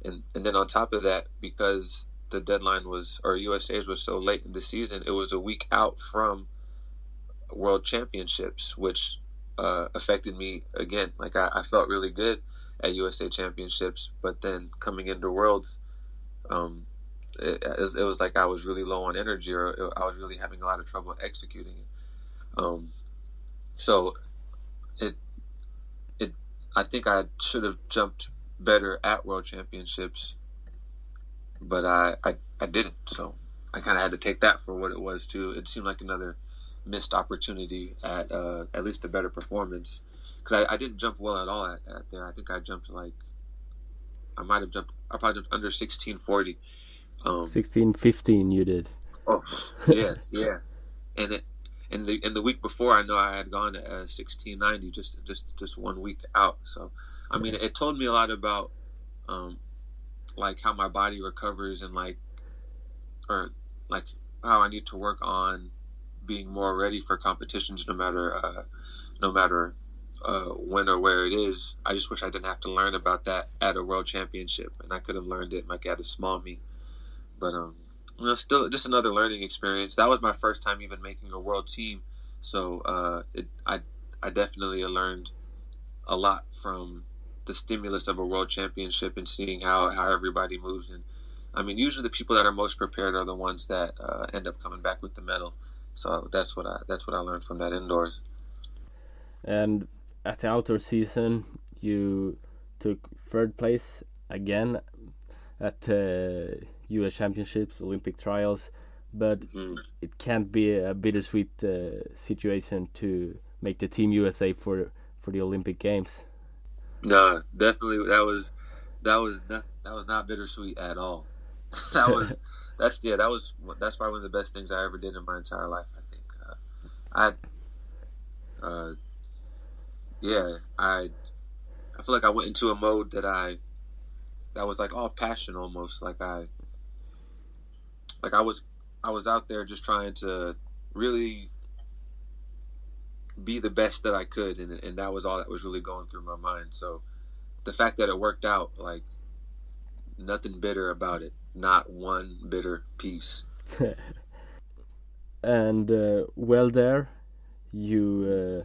And and then on top of that, because the deadline was or USA's was so late in the season, it was a week out from World Championships, which uh, affected me again. Like I, I felt really good at USA Championships, but then coming into Worlds, um, it, it, was, like I was really low on energy, or it, I was really having a lot of trouble executing it. Um, so it it I think I should have jumped better at World Championships, but I I, I didn't. So I kind of had to take that for what it was too. It seemed like another missed opportunity at uh, at least a better performance because I, I didn't jump well at all at, at there. I think I jumped like I might have jumped. I probably jumped under sixteen forty. Um, 16, 15 you did. Oh, yeah, yeah. And it and the and the week before, I know I had gone to uh, sixteen ninety just just just one week out. So, I mean, it told me a lot about um, like how my body recovers and like or like how I need to work on being more ready for competitions, no matter uh, no matter uh, when or where it is. I just wish I didn't have to learn about that at a world championship, and I could have learned it like at a small meet. But um, you know, still just another learning experience. That was my first time even making a world team, so uh, it, I I definitely learned a lot from the stimulus of a world championship and seeing how how everybody moves. And I mean, usually the people that are most prepared are the ones that uh, end up coming back with the medal. So that's what I that's what I learned from that indoors. And at the outdoor season, you took third place again at the U.S. Championships, Olympic trials, but Mhm. it can't be a bittersweet uh, situation to make the Team USA for for the Olympic Games. No, definitely that was that was not, that was not bittersweet at all. that was that's yeah that was that's probably one of the best things I ever did in my entire life. I think uh, I uh, yeah I I feel like I went into a mode that I that was like all passion almost like I like I was I was out there just trying to really be the best that I could, and and that was all that was really going through my mind. So the fact that it worked out, like nothing bitter about it, not one bitter piece. and uh, well, there you uh,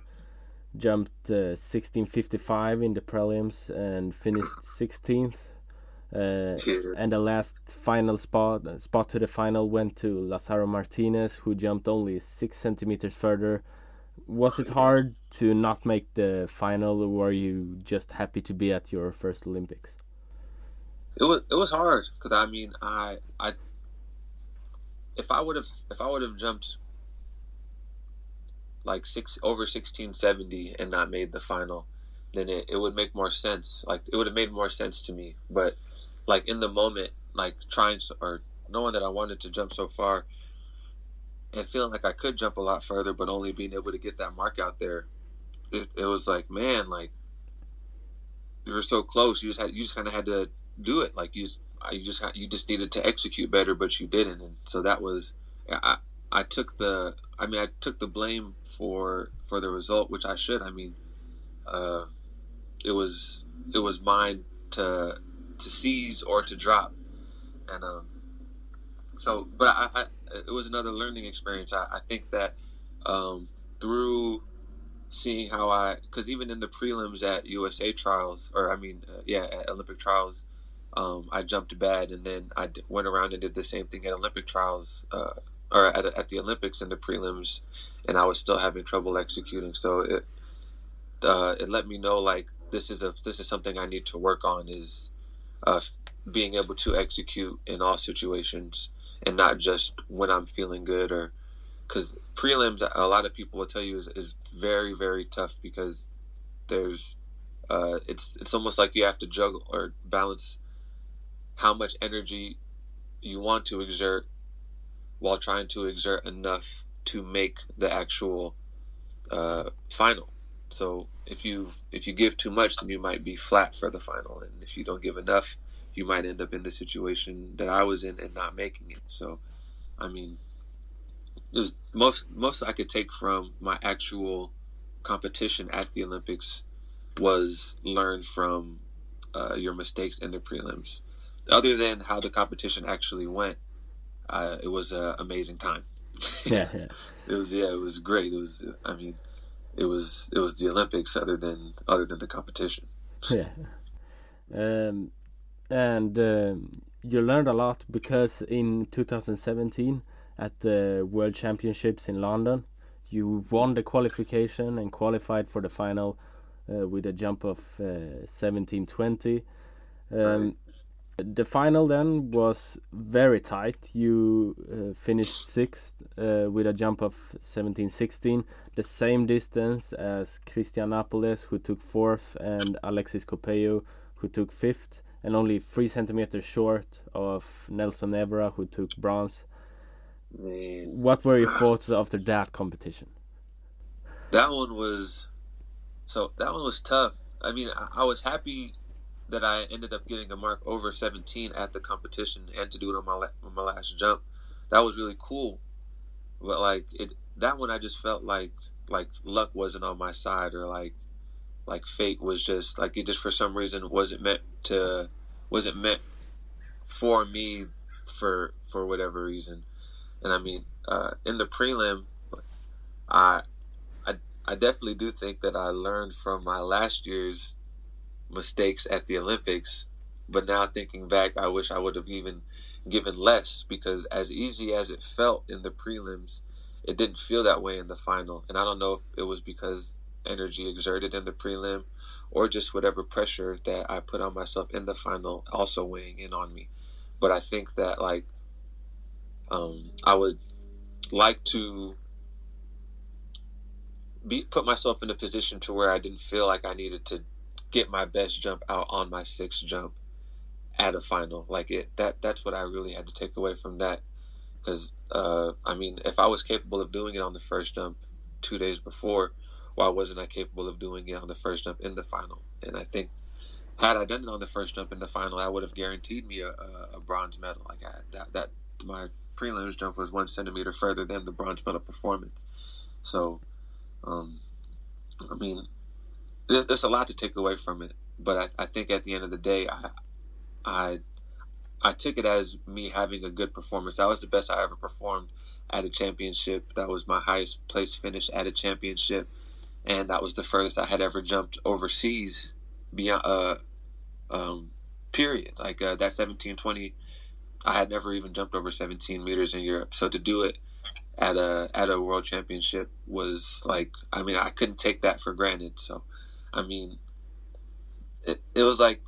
jumped uh, 1655 in the prelims and finished 16th. Uh, and the last final spot spot to the final went to Lazaro Martinez, who jumped only six centimeters further. Was it hard to not make the final, or were you just happy to be at your first Olympics? It was it was hard because I mean I I if I would have if I would have jumped like six over sixteen seventy and not made the final, then it, it would make more sense. Like it would have made more sense to me. But like in the moment, like trying or knowing that I wanted to jump so far and feeling like I could jump a lot further, but only being able to get that mark out there, it, it was like, man, like you were so close. You just had, you just kind of had to do it. Like you, just, you just, you just needed to execute better, but you didn't. And so that was, I, I took the, I mean, I took the blame for for the result, which I should. I mean, uh, it was it was mine to to seize or to drop, and um, so, but I, I, it was another learning experience. I, I think that um, through seeing how I, because even in the prelims at USA trials, or I mean, uh, yeah, at Olympic trials, um, I jumped bad, and then I d- went around and did the same thing at Olympic trials, uh, or at, at the Olympics in the prelims, and I was still having trouble executing. So it uh, it let me know like this is a this is something I need to work on is uh, being able to execute in all situations and not just when I'm feeling good or because prelims a lot of people will tell you is, is very very tough because there's uh, it's it's almost like you have to juggle or balance how much energy you want to exert while trying to exert enough to make the actual uh, final. So if you if you give too much, then you might be flat for the final, and if you don't give enough, you might end up in the situation that I was in and not making it. So, I mean, most most I could take from my actual competition at the Olympics was learn from uh, your mistakes in the prelims. Other than how the competition actually went, uh, it was an amazing time. yeah, yeah. it was yeah, it was great. It was I mean, it was it was the Olympics other than other than the competition. Yeah. Um, and uh, you learned a lot because in 2017 at the World Championships in London, you won the qualification and qualified for the final uh, with a jump of uh, 1720. Um, the final then was very tight. You uh, finished sixth uh, with a jump of 1716, the same distance as Cristian Napoles, who took fourth, and Alexis Copello, who took fifth and only three centimeters short of Nelson Evora, who took bronze. Man. What were your thoughts after that competition? That one was so. That one was tough. I mean, I, I was happy that I ended up getting a mark over 17 at the competition and to do it on my on my last jump. That was really cool. But like it, that one I just felt like like luck wasn't on my side or like like fate was just like it just for some reason wasn't meant to wasn't meant for me for for whatever reason. And I mean, uh, in the prelim, I, I I definitely do think that I learned from my last year's mistakes at the Olympics. But now thinking back, I wish I would have even given less because as easy as it felt in the prelims, it didn't feel that way in the final. And I don't know if it was because energy exerted in the prelim or just whatever pressure that I put on myself in the final also weighing in on me. But I think that like um, I would like to be put myself in a position to where I didn't feel like I needed to get my best jump out on my sixth jump at a final. Like it that that's what I really had to take away from that. Because uh, I mean, if I was capable of doing it on the first jump two days before, why wasn't I capable of doing it on the first jump in the final? And I think had I done it on the first jump in the final, I would have guaranteed me a, a, bronze medal. Like I, that, that my prelims jump was one centimeter further than the bronze medal performance. So, um, I mean, there's, there's, a lot to take away from it. But I, I think at the end of the day, I, I, I took it as me having a good performance. That was the best I ever performed at a championship. That was my highest place finish at a championship and that was the furthest I had ever jumped overseas beyond uh um period like uh, that 1720 I had never even jumped over 17 meters in Europe so to do it at a at a world championship was like I mean I couldn't take that for granted so I mean it, it was like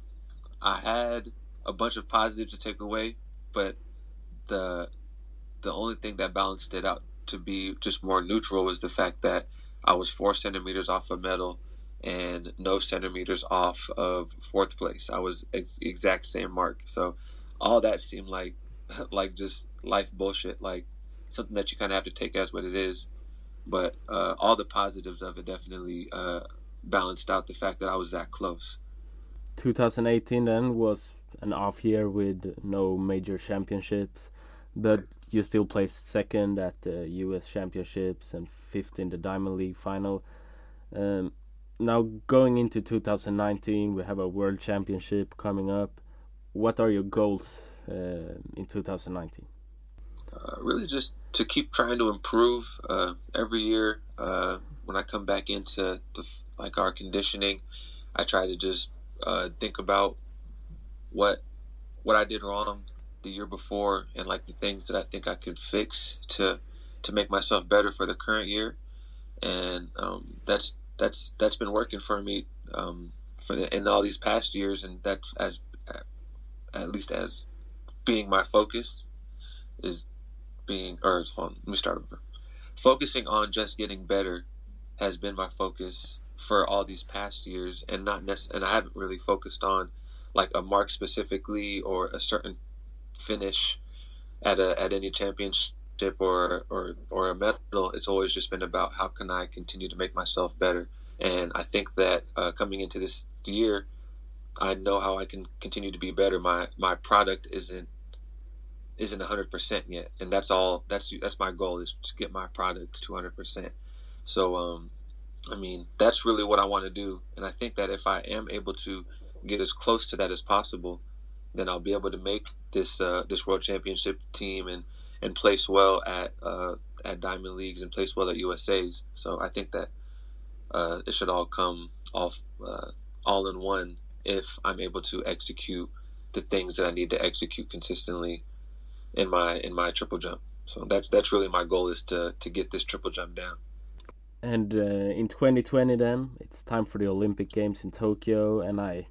I had a bunch of positives to take away but the the only thing that balanced it out to be just more neutral was the fact that I was four centimeters off a medal and no centimeters off of fourth place. I was ex- exact same mark. So all that seemed like like just life bullshit, like something that you kind of have to take as what it is. But uh, all the positives of it definitely uh, balanced out the fact that I was that close. 2018 then was an off year with no major championships, but you still placed second at the U.S. Championships and fifth in the Diamond League final. Um, now going into 2019, we have a World Championship coming up. What are your goals uh, in 2019? Uh, really, just to keep trying to improve uh, every year. Uh, when I come back into the, like our conditioning, I try to just uh, think about what what I did wrong the year before and like the things that I think I could fix to to make myself better for the current year, and um, that's that's that's been working for me um, for the, in all these past years, and that's as at least as being my focus is being or hold on, let me start over. Focusing on just getting better has been my focus for all these past years, and not nec- and I haven't really focused on like a mark specifically or a certain finish at a at any championship or or or a medal. It's always just been about how can I continue to make myself better, and I think that uh, coming into this year, I know how I can continue to be better. My my product isn't isn't 100% yet and that's all that's that's my goal is to get my product to 100% so um i mean that's really what i want to do and i think that if i am able to get as close to that as possible then i'll be able to make this uh, this world championship team and and place well at uh, at diamond leagues and place well at usa's so i think that uh, it should all come off uh, all in one if i'm able to execute the things that i need to execute consistently in my in my triple jump. So that's that's really my goal is to to get this triple jump down. And uh, in 2020, then it's time for the Olympic Games in Tokyo, and I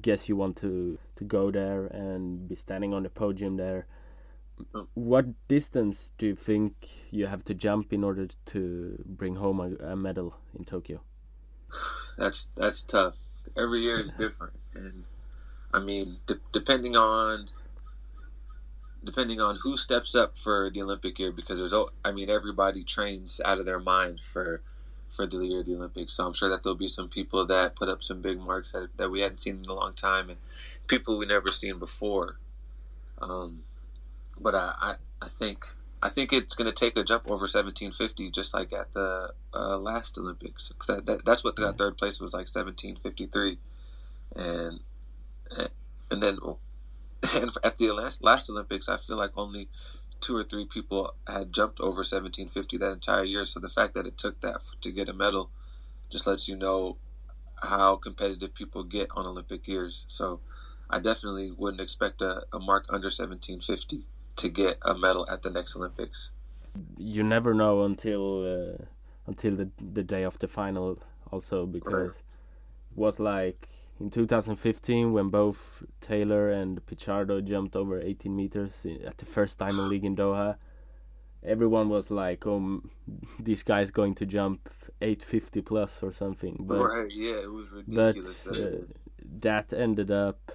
guess you want to to go there and be standing on the podium there. What distance do you think you have to jump in order to bring home a, a medal in Tokyo? That's that's tough. Every year is different, and I mean, de depending on depending on who steps up for the Olympic year, because there's, I mean, everybody trains out of their mind for for the year of the Olympics. So I'm sure that there'll be some people that put up some big marks that, that we hadn't seen in a long time, and people we never seen before. Um, but I, I, I think I think it's going to take a jump over 1750, just like at the uh, last Olympics. That, that, that's what that third place was like, 1753, and and then and at the last, last Olympics, I feel like only two or three people had jumped over 1750 that entire year. So the fact that it took that to get a medal just lets you know how competitive people get on Olympic years. So I definitely wouldn't expect a, a mark under 1750 to get a medal at the next Olympics. You never know until uh, until the the day of the final, also because it was like in 2015 when both Taylor and Pichardo jumped over 18 meters at the first Diamond League in Doha. Everyone was like, "Oh, this guy's going to jump 850 plus or something." But, right? Yeah, it was ridiculous. But uh, that ended up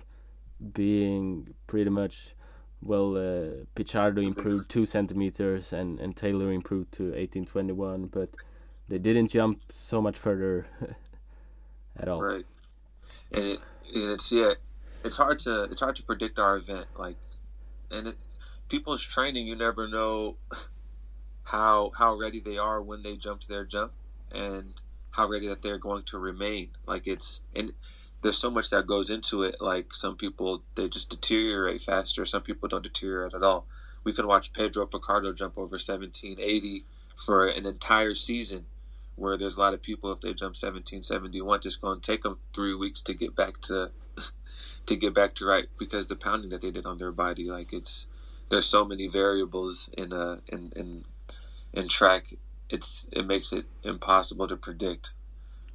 being pretty much well. Uh, Pichardo improved two centimeters and and Taylor improved to 1821, but they didn't jump so much further at all. Right and it, it's yeah, it's hard to it's hard to predict our event. Like, and it, people's training, you never know how how ready they are when they jump their jump, and how ready that they're going to remain. Like it's and there's so much that goes into it. Like some people they just deteriorate faster. Some people don't deteriorate at all. We can watch Pedro Pichardo jump over 1780 for an entire season where there's a lot of people if they jump 1771 it's going to take them three weeks to get back to to get back to right because the pounding that they did on their body like it's there's so many variables in uh in in in track it's it makes it impossible to predict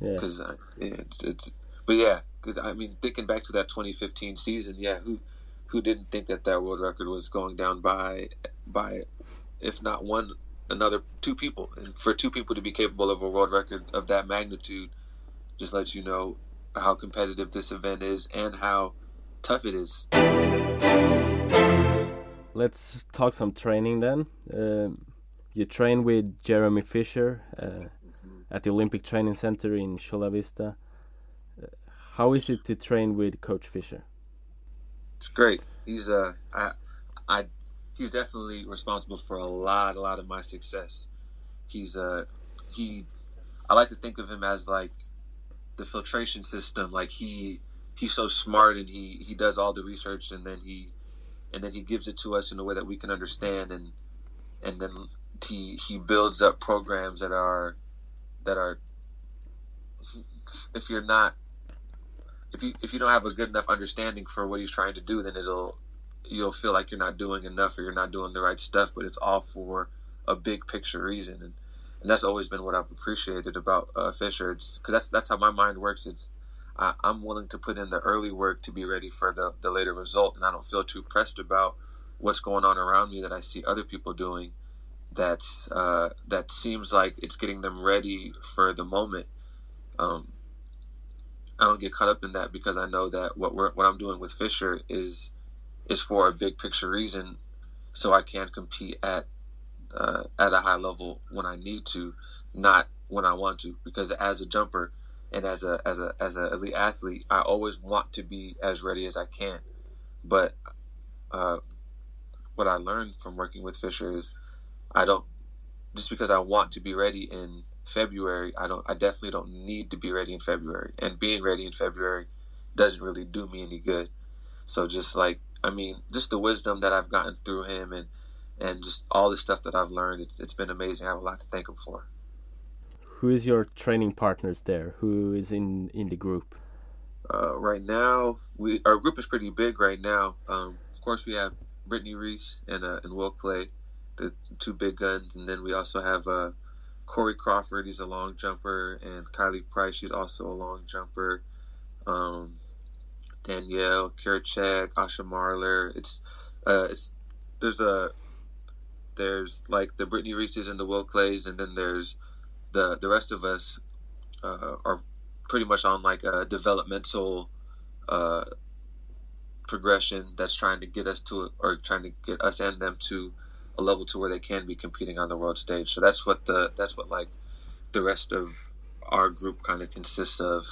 because yeah. uh, it's it's but yeah because I mean thinking back to that 2015 season yeah who who didn't think that that world record was going down by by if not one another two people, and for two people to be capable of a world record of that magnitude, just lets you know how competitive this event is and how tough it is. Let's talk some training then. Um, you train with Jeremy Fisher uh, at the Olympic Training Center in Chula Vista. Uh, how is it to train with Coach Fisher? It's great. He's uh, I, I, he's definitely responsible for a lot, a lot of my success. He's uh, he, I like to think of him as like the filtration system. Like he, he's so smart and he he does all the research and then he, and then he gives it to us in a way that we can understand and and then he he builds up programs that are that are if you're not if you if you don't have a good enough understanding for what he's trying to do then it'll you'll feel like you're not doing enough or you're not doing the right stuff but it's all for a big picture reason. And and that's always been what I've appreciated about uh, Fisher. It's because that's that's how my mind works. It's I, I'm willing to put in the early work to be ready for the, the later result and I don't feel too pressed about what's going on around me that I see other people doing that's uh, that seems like it's getting them ready for the moment. Um, I don't get caught up in that because I know that what we're, what I'm doing with Fisher is is for a big picture reason, so I can compete at uh, at a high level when I need to, not when I want to. Because as a jumper and as a as a as an elite athlete, I always want to be as ready as I can. But uh, what I learned from working with Fisher is I don't just because I want to be ready in February, I don't I definitely don't need to be ready in February. And being ready in February doesn't really do me any good. So just like I mean, just the wisdom that I've gotten through him and and just all the stuff that I've learned, it's it's been amazing. I have a lot to thank him for. Who is your training partners there? Who is in in the group? Uh, right now, we our group is pretty big right now. Um, of course, we have Brittney Reese and uh, and Will Claye the two big guns, and then we also have uh, Corey Crawford. He's a long jumper, and Kylie Price. She's also a long jumper. Um, Danielle Kirchek, Asha Marler. It's uh, it's there's a there's like the Brittney Reeses and the Will Clayes, and then there's the the rest of us uh, are pretty much on like a developmental uh, progression that's trying to get us to or trying to get us and them to a level to where they can be competing on the world stage. So that's what the that's what like the rest of our group kind of consists of.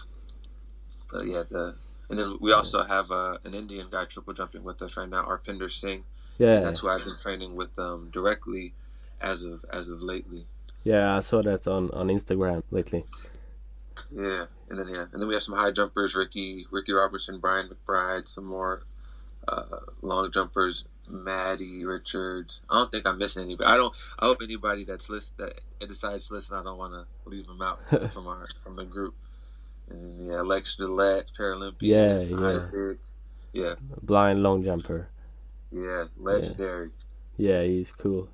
But yeah, the and then we also have uh, an Indian guy triple jumping with us right now, Arpinder Singh. Yeah, that's who I've been training with um, directly as of as of lately. Yeah, I saw that on on Instagram lately. Yeah, and then yeah, and then we have some high jumpers: Ricky, Ricky Robertson, Bryan McBride, some more uh, long jumpers: Maddie, Richards. I don't think I'm missing anybody. I don't. I hope anybody that's list that decides to listen, I don't want to leave them out from our from the group. Yeah, Lex Gillette, Paralympian. Yeah, yeah. Isaac, yeah. Blind long jumper. Yeah, legendary. Yeah. yeah, he's cool.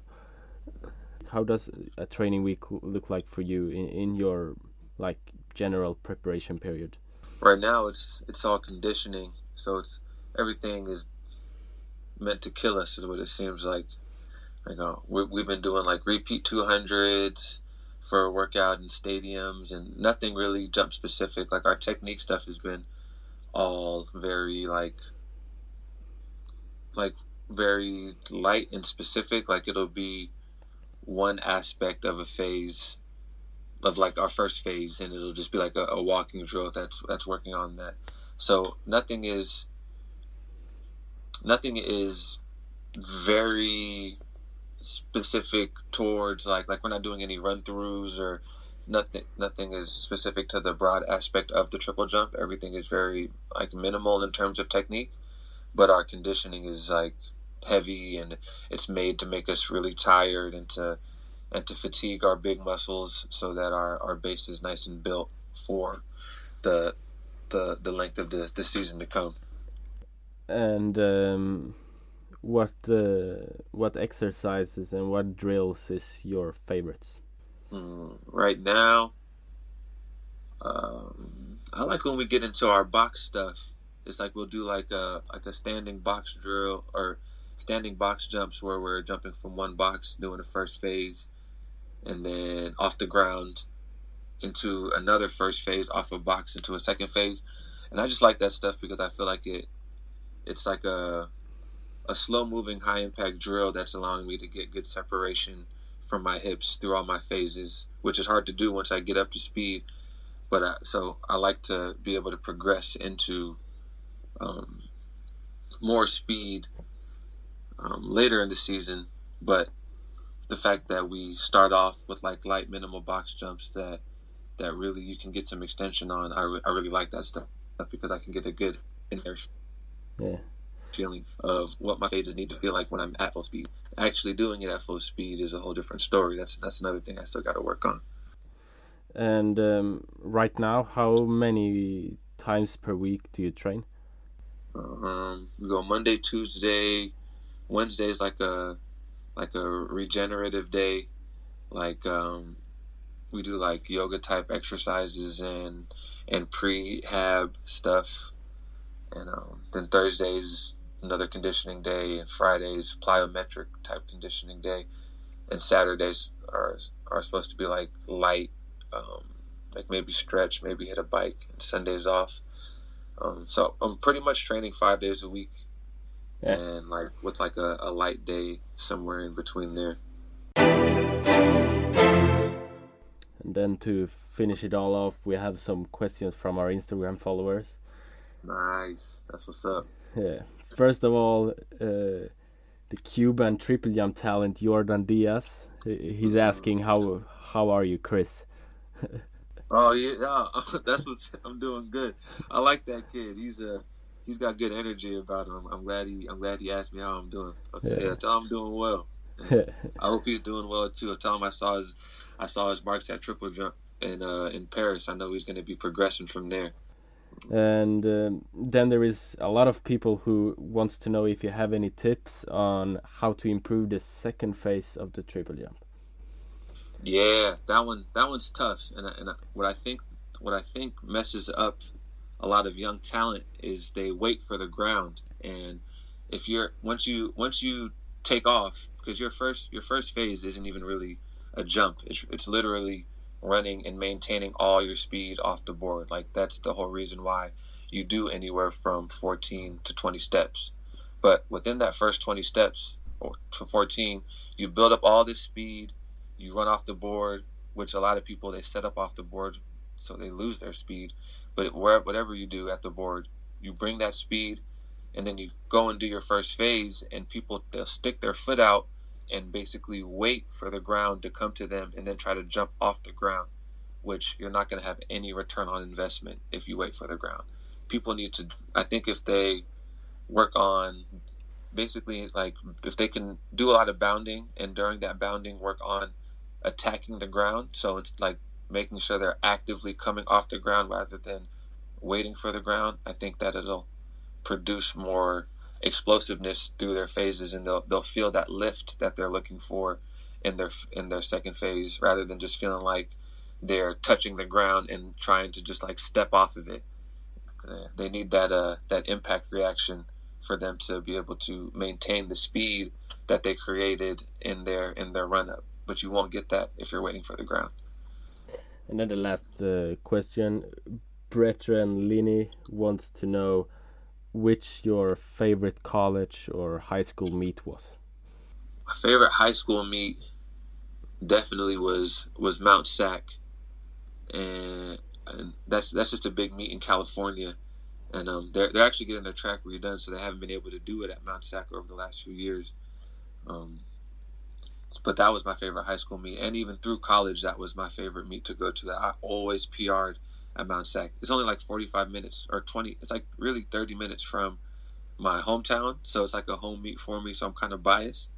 How does a training week look like for you in, in your like general preparation period? Right now, it's it's all conditioning, so it's everything is meant to kill us is what it seems like. You uh, know, we, we've been doing like repeat 200s for a workout in stadiums and nothing really jump specific. Like our technique stuff has been all very like like very light and specific. Like it'll be one aspect of a phase of like our first phase and it'll just be like a, a walking drill that's that's working on that. So nothing is nothing is very specific towards like like we're not doing any run throughs or nothing nothing is specific to the broad aspect of the triple jump. Everything is very like minimal in terms of technique but our conditioning is like heavy and it's made to make us really tired and to and to fatigue our big muscles so that our, our base is nice and built for the the the length of the, the season to come. And um, what uh, what exercises and what drills is your favorites? Mm, right now, um, I like when we get into our box stuff. It's like we'll do like a like a standing box drill or standing box jumps where we're jumping from one box doing the first phase, and then off the ground into another first phase, off a box into a second phase. And I just like that stuff because I feel like it it's like a a slow moving high impact drill that's allowing me to get good separation from my hips through all my phases, which is hard to do once I get up to speed. But I, so I like to be able to progress into um, more speed um, later in the season. But the fact that we start off with like light minimal box jumps that that really you can get some extension on, I, re- I really like that stuff because I can get a good inertia Yeah. Feeling of what my phases need to feel like when I'm at full speed. Actually doing it at full speed is a whole different story. That's that's another thing I still got to work on. And um, right now, how many times per week do you train? Um, we go Monday, Tuesday, Wednesday is like a like a regenerative day. Like um, we do like yoga type exercises and and prehab stuff. And um, then Thursdays another conditioning day, and Fridays plyometric type conditioning day, and Saturdays are are supposed to be like light, um, like maybe stretch, maybe hit a bike, and Sundays off. Um, so I'm pretty much training five days a week, Yeah. and like with like a, a light day somewhere in between there. And then to finish it all off, we have some questions from our Instagram followers. Nice, that's what's up. Yeah. First of all, uh, the Cuban triple jump talent Jordan Diaz. He's asking how how are you, Chris? Oh yeah, that's what I'm doing. Good. I like that kid. He's uh he's got good energy about him. I'm glad he I'm glad he asked me how I'm doing. I said, Yeah. yeah, tell him I'm doing well. I hope he's doing well too. I tell him I saw his I saw his marks at triple jump in uh in Paris. I know he's going to be progressing from there. And um, then there is a lot of people who wants to know if you have any tips on how to improve the second phase of the triple jump. Yeah, that one that one's tough. And and what I think what I think messes up a lot of young talent is they wait for the ground. And if you're once you once you take off because your first your first phase isn't even really a jump. It's it's literally running and maintaining all your speed off the board. Like that's the whole reason why you do anywhere from 14 to 20 steps. But within that first 20 steps or to 14, you build up all this speed you run off the board, which a lot of people they set up off the board, so they lose their speed. But whatever you do at the board, you bring that speed, and then you go and do your first phase, and people they'll stick their foot out and basically wait for the ground to come to them, and then try to jump off the ground, which you're not going to have any return on investment if you wait for the ground. People need to, I think, if they work on basically like if they can do a lot of bounding and during that bounding work on attacking the ground. So it's like making sure they're actively coming off the ground rather than waiting for the ground. I think that it'll produce more explosiveness through their phases, and they'll they'll feel that lift that they're looking for in their in their second phase, rather than just feeling like they're touching the ground and trying to just like step off of it. They need that uh that impact reaction for them to be able to maintain the speed that they created in their in their run up but you won't get that if you're waiting for the ground. And then the last uh, question, Brethren Lini wants to know which your favorite college or high school meet was. My favorite high school meet definitely was was Mount Sac, and, and that's that's just a big meet in California, and um, they're they're actually getting their track redone, so they haven't been able to do it at Mount Sac over the last few years. Um, but that was my favorite high school meet, and even through college, that was my favorite meet to go to. That I always PR'd at Mount Sac. It's only like 45 minutes or 20. It's like really 30 minutes from my hometown, so it's like a home meet for me. So I'm kind of biased.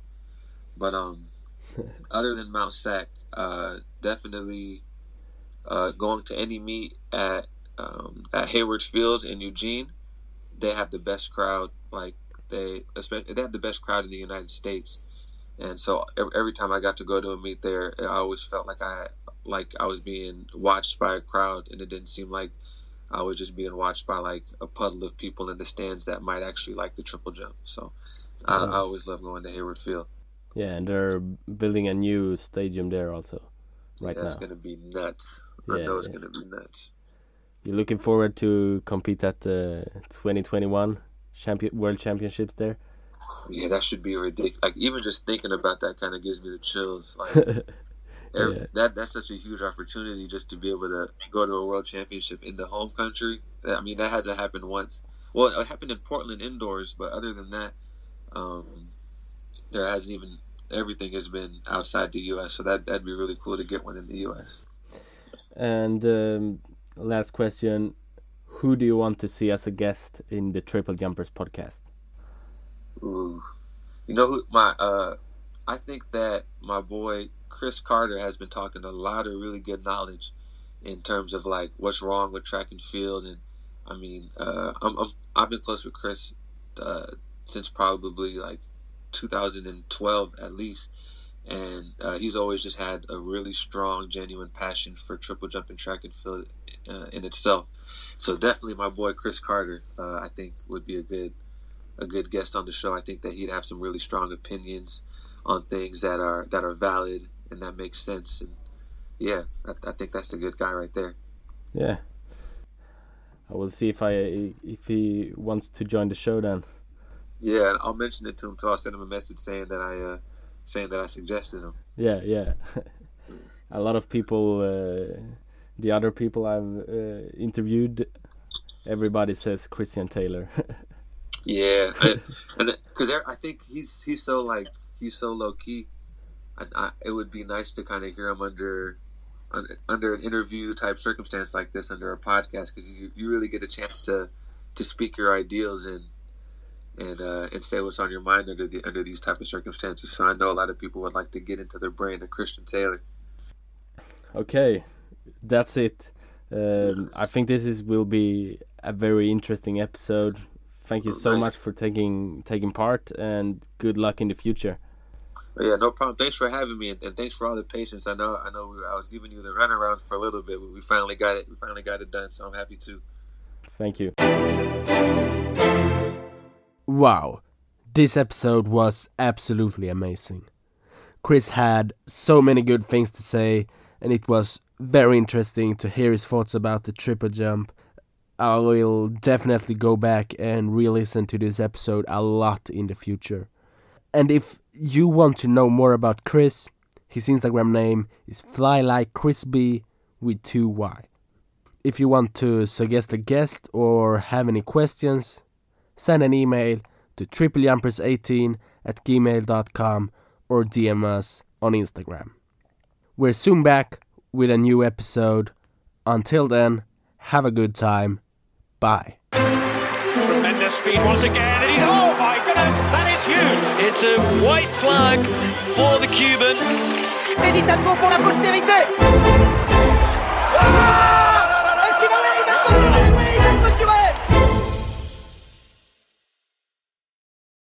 But um, other than Mount Sac, uh, definitely uh, going to any meet at um, at Hayward Field in Eugene. They have the best crowd. Like they, especially they have the best crowd in the United States. And so every, time I got to go to a meet there, I always felt like I like I was being watched by a crowd, and it didn't seem like I was just being watched by like a puddle of people in the stands that might actually like the triple jump. So I, I always love going to Hayward Field. Yeah, and they're building a new stadium there also, right That's now. gonna be nuts. I Yeah, know it's yeah. gonna be nuts. You're looking forward to compete at the 2021 champion world championships there. Yeah, that should be ridiculous. Like even just thinking about that kind of gives me the chills. Like every, Yeah. that that's such a huge opportunity just to be able to go to a world championship in the home country. I mean, that hasn't happened once. Well, it happened in Portland indoors, but other than that, um, there hasn't even. Everything has been outside the U.S., so that that'd be really cool to get one in the U.S. And um, last question: Who do you want to see as a guest in the Triple Jumpers podcast? Ooh, you know who my uh, I think that my boy Chris Carter has been talking a lot of really good knowledge in terms of like what's wrong with track and field, and I mean, uh, I'm, I'm I've been close with Chris uh, since probably like 2012 at least, and uh, he's always just had a really strong, genuine passion for triple jump and track and field uh, in itself. So definitely, my boy Chris Carter, uh, I think would be a good a good guest on the show. I think that he'd have some really strong opinions on things that are that are valid and that makes sense. And yeah, I, I think that's a good guy right there. Yeah. I will see if I if he wants to join the show then. Yeah, I'll mention it to him too. I'll send him a message saying that I uh, saying that I suggested him. Yeah, yeah. a lot of people, uh, the other people I've uh, interviewed, everybody says Christian Taylor. Yeah, and because I think he's he's so like he's so low key. I, I, it would be nice to kind of hear him under under an interview type circumstance like this, under a podcast, because you, you really get a chance to to speak your ideals and and uh, and say what's on your mind under the under these type of circumstances. So I know a lot of people would like to get into their brain of Christian Taylor. okay, that's it. Um, I think this is will be a very interesting episode. Thank you so Nice. much for taking taking part, and good luck in the future. Yeah, no problem. Thanks for having me, and, and thanks for all the patience. I know I know we, I was giving you the runaround for a little bit, but we finally got it. We finally got it done. So I'm happy too. Thank you. Wow, this episode was absolutely amazing. Chris had so many good things to say, and it was very interesting to hear his thoughts about the triple jump. I will definitely go back and re listen to this episode a lot in the future. And if you want to know more about Chris, his Instagram name is flylikeChrisB with two Y. If you want to suggest a guest or have any questions, send an email to triplejumpers18 at gmail.com or DM us on Instagram. We're soon back with a new episode. Until then, have a good time. Bye. Tremendous speed once again, and he's oh my goodness, that is huge. It's a white flag for the Cuban. Teddy Tamgho pour la postérité. Ah